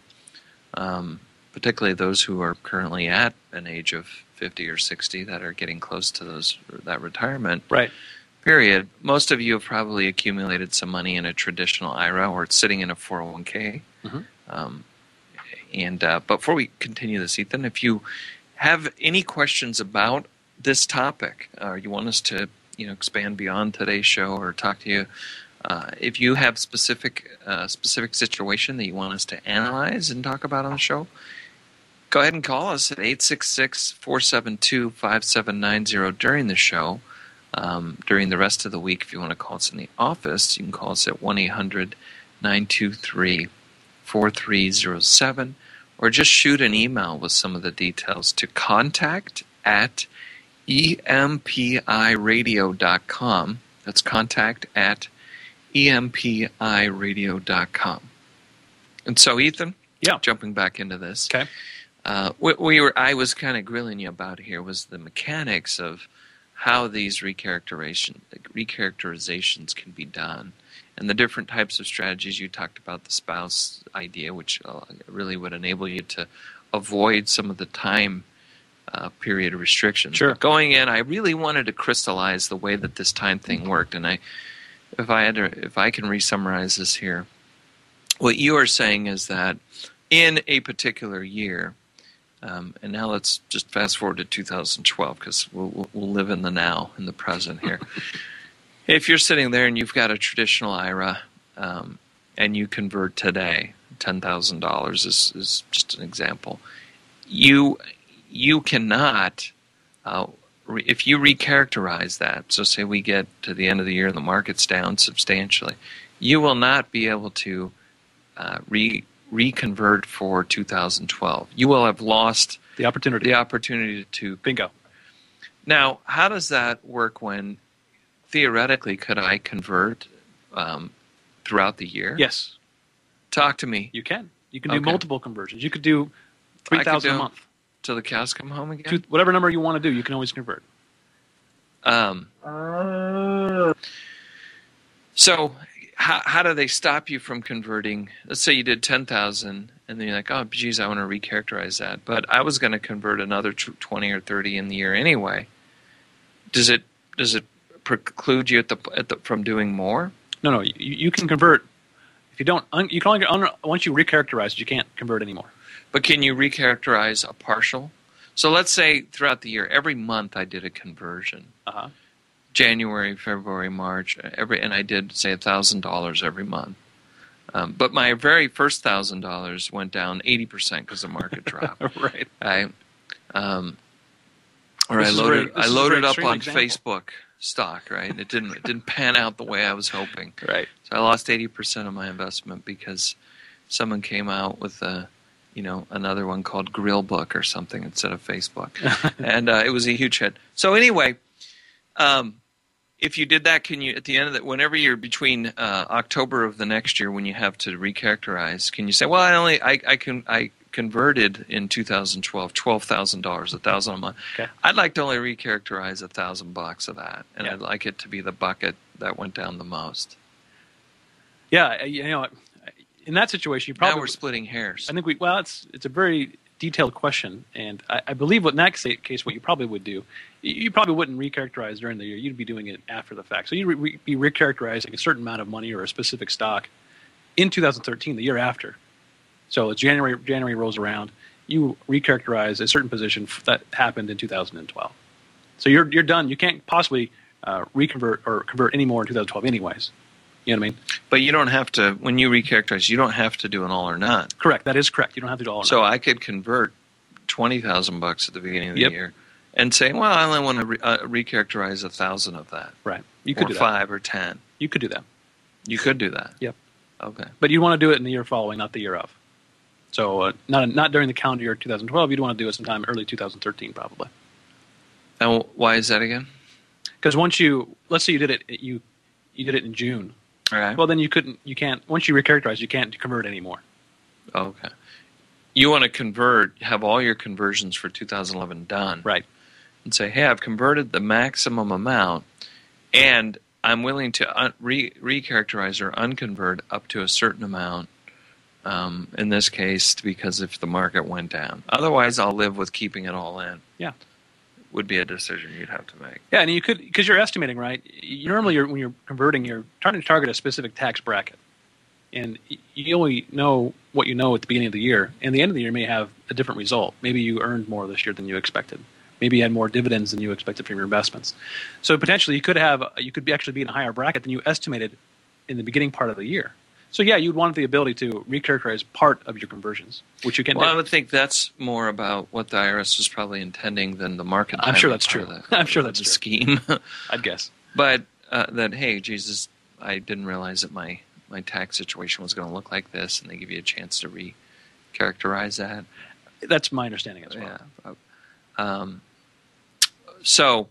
um, particularly those who are currently at an age of 50 or 60 that are getting close to those that retirement right. period. Most of you have probably accumulated some money in a traditional IRA or it's sitting in a 401k. Mm-hmm. Um, and uh, before we continue this, Ethan, if you have any questions about this topic, or you want us to you know expand beyond today's show or talk to you uh, if you have specific uh, specific situation that you want us to analyze and talk about on the show, go ahead and call us at 866-472-5790 during the show. Um, during the rest of the week, if you want to call us in the office, you can call us at 1-800-923-4307 or just shoot an email with some of the details to contact at empiradio.com. That's contact at empiradio.com. And so, Ethan, yeah, jumping back into this, okay. Uh, what we were, I was kind of grilling you about here was the mechanics of how these recharacterization, recharacterizations can be done, and the different types of strategies. You talked about the spouse idea, which uh, really would enable you to avoid some of the time uh, period restrictions. Sure. But going in, I really wanted to crystallize the way that this time thing worked, and I if I had to, if I can re-summarize this here, what you are saying is that in a particular year, um, and now let's just fast forward to 2012 because we'll, we'll live in the now, in the present here. [LAUGHS] if you're sitting there and you've got a traditional IRA um, and you convert today, $10,000 is, is just an example. You you cannot uh, if you recharacterize that, so say we get to the end of the year and the market's down substantially, you will not be able to uh, re reconvert for 2012. You will have lost the opportunity. The opportunity to bingo. Now, how does that work when theoretically, could I convert um, throughout the year? Yes, Talk to me. you can. You can do Okay. multiple conversions. You could do three thousand a month. Till the cows come home again. Two, whatever number you want to do, you can always convert. Um, so, how, how do they stop you from converting? Let's say you did 10,000 and then you're like, oh, geez, I want to recharacterize that. But I was going to convert another 20 or 30 in the year anyway. Does it does it preclude you at the, at the from doing more? No, no, you, you can convert. If you don't, un, you can only un, once you recharacterize it, you can't convert anymore. But can you recharacterize a partial? So let's say throughout the year, every month I did a conversion. Uh huh. January, February, March, every, and I did say thousand dollars every month. Um, but my very first thousand dollars went down eighty percent because the market dropped. [LAUGHS] right. I, um, or This I loaded very- I loaded up on example. Facebook stock. Right, it didn't it didn't pan out the way I was hoping. Right. So I lost eighty percent of my investment because someone came out with a, you know, another one called Grill Book or something instead of Facebook, [LAUGHS] and uh, it was a huge hit. So anyway, um, if you did that, can you at the end of that, whenever you're between uh, October of the next year when you have to recharacterize, can you say, well, I only I, I can I converted in 2012 twelve thousand dollars, a thousand a month. Okay. I'd like to only recharacterize a thousand bucks of that, and Yeah. I'd like it to be the bucket that went down the most. Yeah, you know, in that situation, you probably now we're splitting hairs. I think we well, it's it's a very detailed question, and I, I believe what in that case, what you probably would do, you, probably wouldn't recharacterize during the year. You'd be doing it after the fact. So you'd re, be recharacterizing a certain amount of money or a specific stock in 2013, the year after. So it's January. January rolls around, you recharacterize a certain position f- that happened in 2012. So you're you're done. You can't possibly uh, reconvert or convert any more in 2012, anyways. You know what I mean? But you don't have to when you recharacterize. You don't have to do an all or none. Correct. That is correct. You don't have to do all. or So none. I could convert twenty thousand bucks at the beginning of the Yep. year, and say, well, I only want to re- uh, recharacterize a thousand of that, right. You could or do that. five or ten. You could do that. You could do that. Yep. Okay. But you want to do it in the year following, not the year of. So uh, not not during the calendar year 2012. You'd want to do it sometime early 2013, probably. And why is that again? Because once you let's say you did it you you did it in June. Right. Well, then you couldn't you can't once you recharacterize you can't convert anymore. okay. You want to convert, have all your conversions for 2011 done, Right. And say, hey, I've converted the maximum amount, and I'm willing to un- re- recharacterize or unconvert up to a certain amount. Um, in this case, because if the market went down, otherwise, I'll live with keeping it all in. Yeah. Would be a decision you'd have to make. Yeah, and you could because you're estimating, right? You, normally, you're, when you're converting, you're trying to target a specific tax bracket, and you only know what you know at the beginning of the year. And the end of the year may have a different result. Maybe you earned more this year than you expected. Maybe you had more dividends than you expected from your investments. So potentially, you could have you could be actually be in a higher bracket than you estimated in the beginning part of the year. So yeah, you'd want the ability to recharacterize part of your conversions, which you can. Well, I do. would think that's more about what the IRS was probably intending than the market. I'm sure that's true. [LAUGHS] I'm sure that's the true. scheme. [LAUGHS] I'd guess. but uh, that hey, Jesus, I didn't realize that my my tax situation was going to look like this, and they give you a chance to re-characterize that. That's my understanding as well. Yeah. Um, so,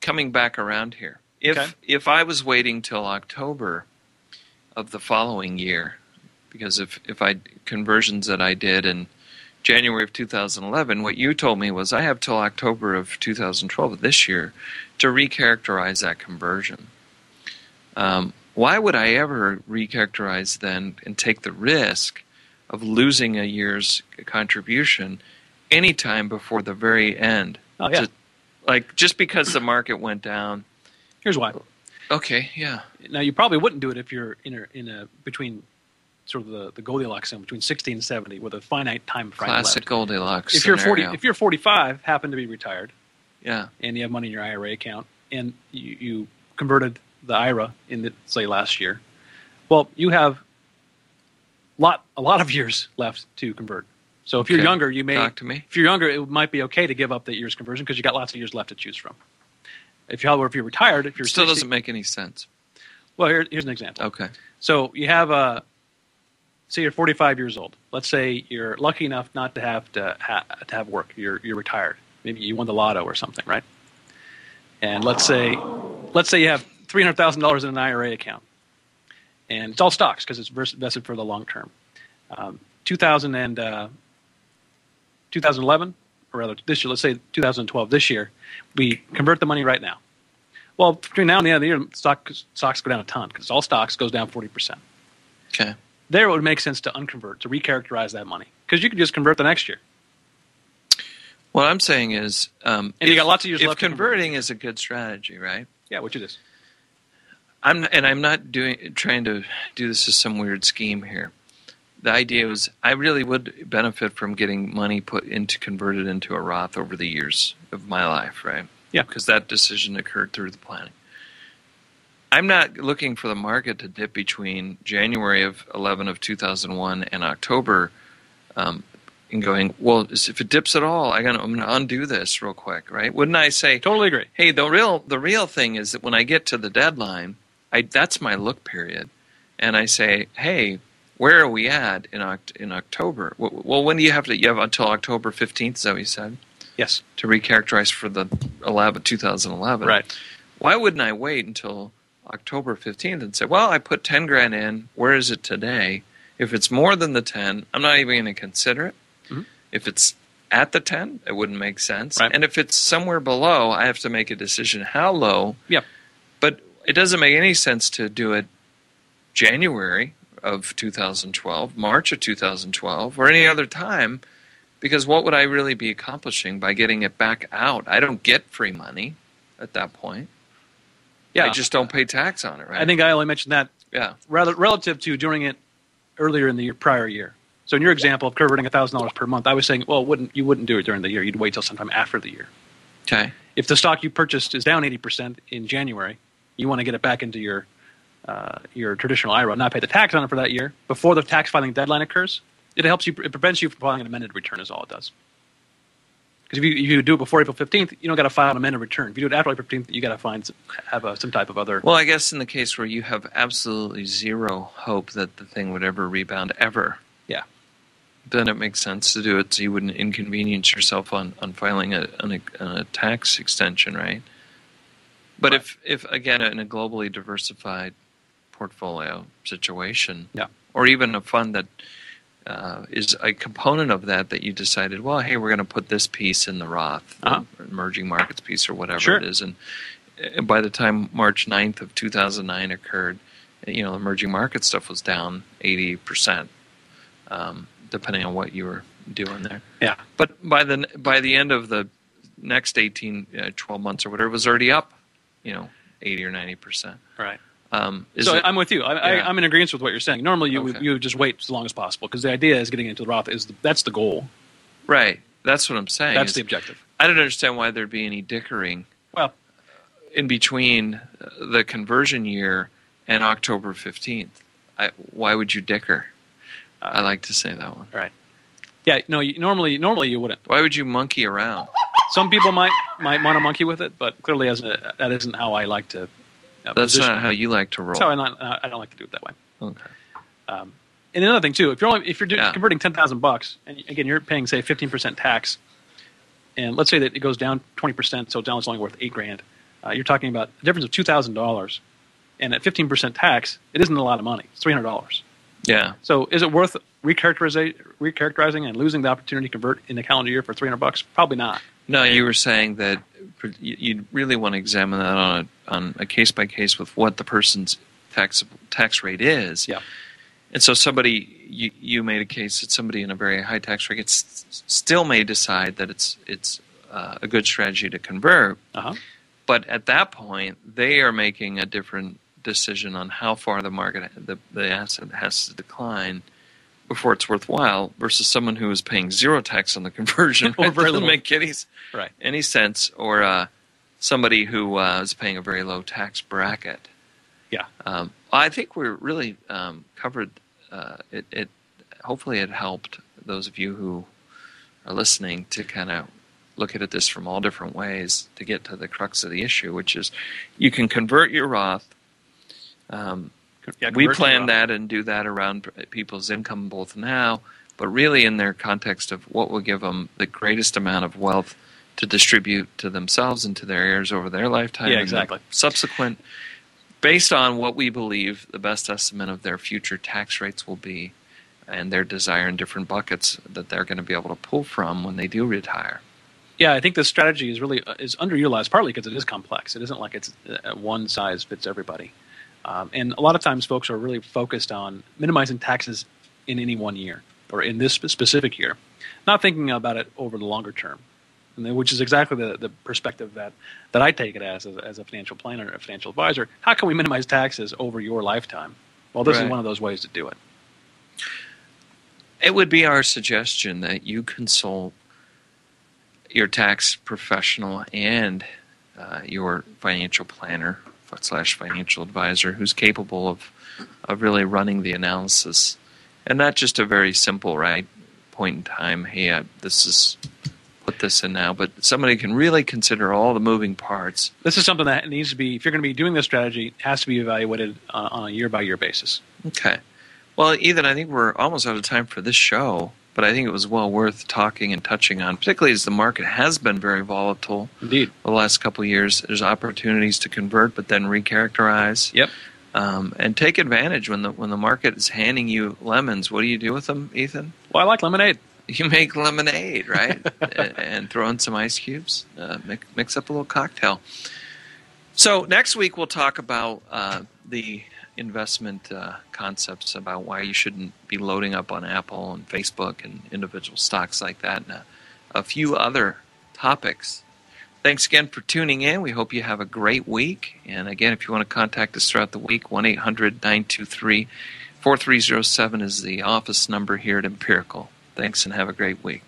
coming back around here, if Okay. if I was waiting till October of the following year, because if if I conversions that I did in January of 2011, what you told me was I have till October of 2012 this year to recharacterize that conversion. Um, why would I ever recharacterize then and take the risk of losing a year's contribution anytime before the very end? Oh yeah. Just- like just because the market went down. Here's why. Okay, yeah. Now you probably wouldn't do it if you're in a, in a between sort of the, the Goldilocks zone between 60 and 70 with a finite time frame Classic left. Goldilocks. If you're 40, if you're 45, happen to be retired, yeah, and you have money in your IRA account, and you, you converted the IRA in the, say last year, well, you have lot a lot of years left to convert. So if you're Okay. younger, you may Talk to me. if you're younger, it might be okay to give up that year's conversion because you got lots of years left to choose from. If you however, if you're retired, if you're It still 60 doesn't make any sense. well, here, here's an example. Okay. So you have a, say you're 45 years old. Let's say you're lucky enough not to have to, ha- to have work. You're you're retired. Maybe you won the lotto or something, right? And let's say let's say you have three hundred thousand dollars in an IRA account, and it's all stocks because it's vested for the long term. Um, 2000 and uh, 2011, or rather this year, let's say 2012, this year, we convert the money right now. Well, between now and the end of the year, stock, stocks go down a ton because all stocks goes down 40%. Okay. There it would make sense to unconvert, to recharacterize that money because you could just convert the next year. What I'm saying is, um, And you got lots of years if left to convert. converting is a good strategy, right? Yeah, which it is. I'm and I'm not doing trying to do this as some weird scheme here. The idea was I really would benefit from getting money put into converted into a Roth over the years of my life, right? Yeah. Because that decision occurred through the planning. I'm not looking for the market to dip between January of 11 of 2001 and October, um, and going well. If it dips at all, I gotta, I'm going to undo this real quick, right? Wouldn't I say? Totally agree. Hey, the real the real thing is that when I get to the deadline, I that's my look period, and I say, hey, where are we at in Oct- in October? Well, well, when do you have to? You have until October fifteenth. Is that what you said? Yes. To recharacterize for the 11, 2011. Right. Why wouldn't I wait until October fifteenth and say, well, I put ten grand in. Where is it today? If it's more than the ten, I'm not even going to consider it. Mhm. If it's at the ten, it wouldn't make sense. Right. And if it's somewhere below, I have to make a decision how low Yep. but it doesn't make any sense to do it January of 2012, March of 2012, or any other time, because what would I really be accomplishing by getting it back out? I don't get free money at that point. Yeah. I just don't pay tax on it, right? I think I only mentioned that yeah, rather relative to doing it earlier in the year, prior year. So in your example of converting thousand dollars per month, I was saying, well, wouldn't you wouldn't do it during the year? You'd wait till sometime after the year. okay, If the stock you purchased is down eighty percent in January, you want to get it back into your uh, your traditional IRA, not pay the tax on it for that year before the tax filing deadline occurs. It helps you. It prevents you from filing an amended return. Is all it does. Because if you, if you do it before April fifteenth, you don't got to file an amended return. If you do it after April fifteenth, you got to find have a, some type of other. Well, I guess in the case where you have absolutely zero hope that the thing would ever rebound ever, Yeah. then it makes sense to do it so you wouldn't inconvenience yourself on, on filing a, on a, on a tax extension, right? But Right. if, if, again, in a globally diversified portfolio situation, Yeah. or even a fund that uh, is a component of that that you decided, well, hey, we're going to put this piece in the Roth, the Uh-huh. emerging markets piece, or whatever Sure. it is, and by the time March 9th of 2009 occurred, you know, emerging market stuff was down 80%, um, depending on what you were doing there. Yeah. But by the by the end of the next 18, uh, 12 months or whatever, it was already up, you know, 80 or 90%. Right. Um, so it- I'm with you. I, Yeah. I, I'm in agreement with what you're saying. Normally, you Okay. you just wait as long as possible because the idea is getting into the Roth is the, that's the goal. right. That's what I'm saying. That's the objective. I don't understand why there'd be any dickering Well, in between uh, the conversion year and October 15th. I, why would you dicker? I like to say that one. right. Yeah. No. You, normally, normally you wouldn't. Why would you monkey around? Some people might might want to monkey with it, but clearly, as a, that isn't how I like to. Uh, That's position not how you like to roll. That's how I, not, uh, I don't like to do it that way. Okay. Um, and another thing too, if you're only if you're do, Yeah. converting ten thousand bucks, and again you're paying say fifteen percent tax, and let's say that it goes down twenty percent, so now it's only worth eight grand. Uh, you're talking about a difference of two thousand dollars, and at fifteen percent tax, it isn't a lot of money. It's three hundred dollars. Yeah. So is it worth recharacterizing, and losing the opportunity to convert in the calendar year for three hundred bucks? Probably not. No, you were saying that you- you'd really want to examine that on a, on a case by case with what the person's tax tax rate is. Yeah. And so somebody you, you made a case that somebody in a very high tax rate still may decide that it's it's uh, a good strategy to convert, Uh huh. but at that point they are making a different decision on how far the market the, the asset has to decline before it's worthwhile versus someone who is paying zero tax on the conversion. [LAUGHS] Or right? very Doesn't little. make any Right. any sense, or uh, somebody who uh, is paying a very low tax bracket. Yeah. Um, I think we're really um, covered. Uh, it, it hopefully it helped those of you who are listening to kind of look at this from all different ways to get to the crux of the issue, which is you can convert your Roth. Um, Yeah, we plan that and do that around people's income both now, but really in their context of what will give them the greatest amount of wealth to distribute to themselves and to their heirs over their lifetime. Yeah, exactly. Subsequent, based on what we believe the best estimate of their future tax rates will be, and their desire in different buckets that they're going to be able to pull from when they do retire. Yeah, I think this strategy is really uh, is underutilized partly because it is complex. It isn't like it's uh, one size fits everybody, um, and a lot of times folks are really focused on minimizing taxes in any one year or in this specific year, not thinking about it over the longer term, then, which is exactly the, the perspective that, that I take it as, as as a financial planner, a financial advisor. How can we minimize taxes over your lifetime? Well, this Right. is one of those ways to do it. It would be our suggestion that you consult your tax professional and uh, your financial planner slash financial advisor who's capable of of really running the analysis and not just a very simple right point in time hey I, this is this in now but somebody can really consider all the moving parts This is something that needs to be, if you're going to be doing this strategy, it has to be evaluated uh, on a year by year basis. Okay. Well, Ethan, I think we're almost out of time for this show, but I think it was well worth talking and touching on, particularly as the market has been very volatile Indeed. the last couple of years. There's opportunities to convert, but then recharacterize. Yep. Um, and take advantage when the when the market is handing you lemons. What do you do with them, Ethan? Well, I like lemonade. [LAUGHS] You make lemonade, right? and, throw in some ice cubes. Uh, mix, mix up a little cocktail. So next week we'll talk about uh, the investment uh, concepts about why you shouldn't be loading up on Apple and Facebook and individual stocks like that, and a, a few other topics. Thanks again for tuning in. We hope you have a great week. And again, if you want to contact us throughout the week, 1 800 923 4307 is the office number here at Empirical. Thanks and have a great week.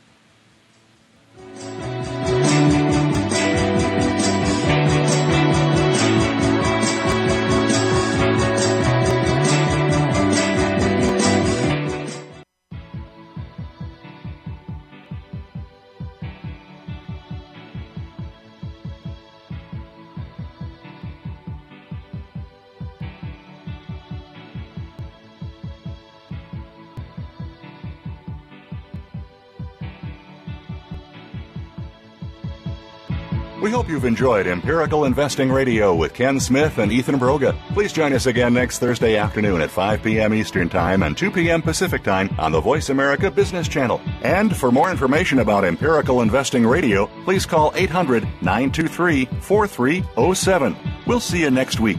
Hope you've enjoyed Empirical Investing Radio with Ken Smith and Ethan Broga. Please join us again next Thursday afternoon at 5 p.m. Eastern Time and 2 p.m. Pacific Time on the Voice America Business Channel. And for more information about Empirical Investing Radio, please call 800 923 4307. We'll see you next week.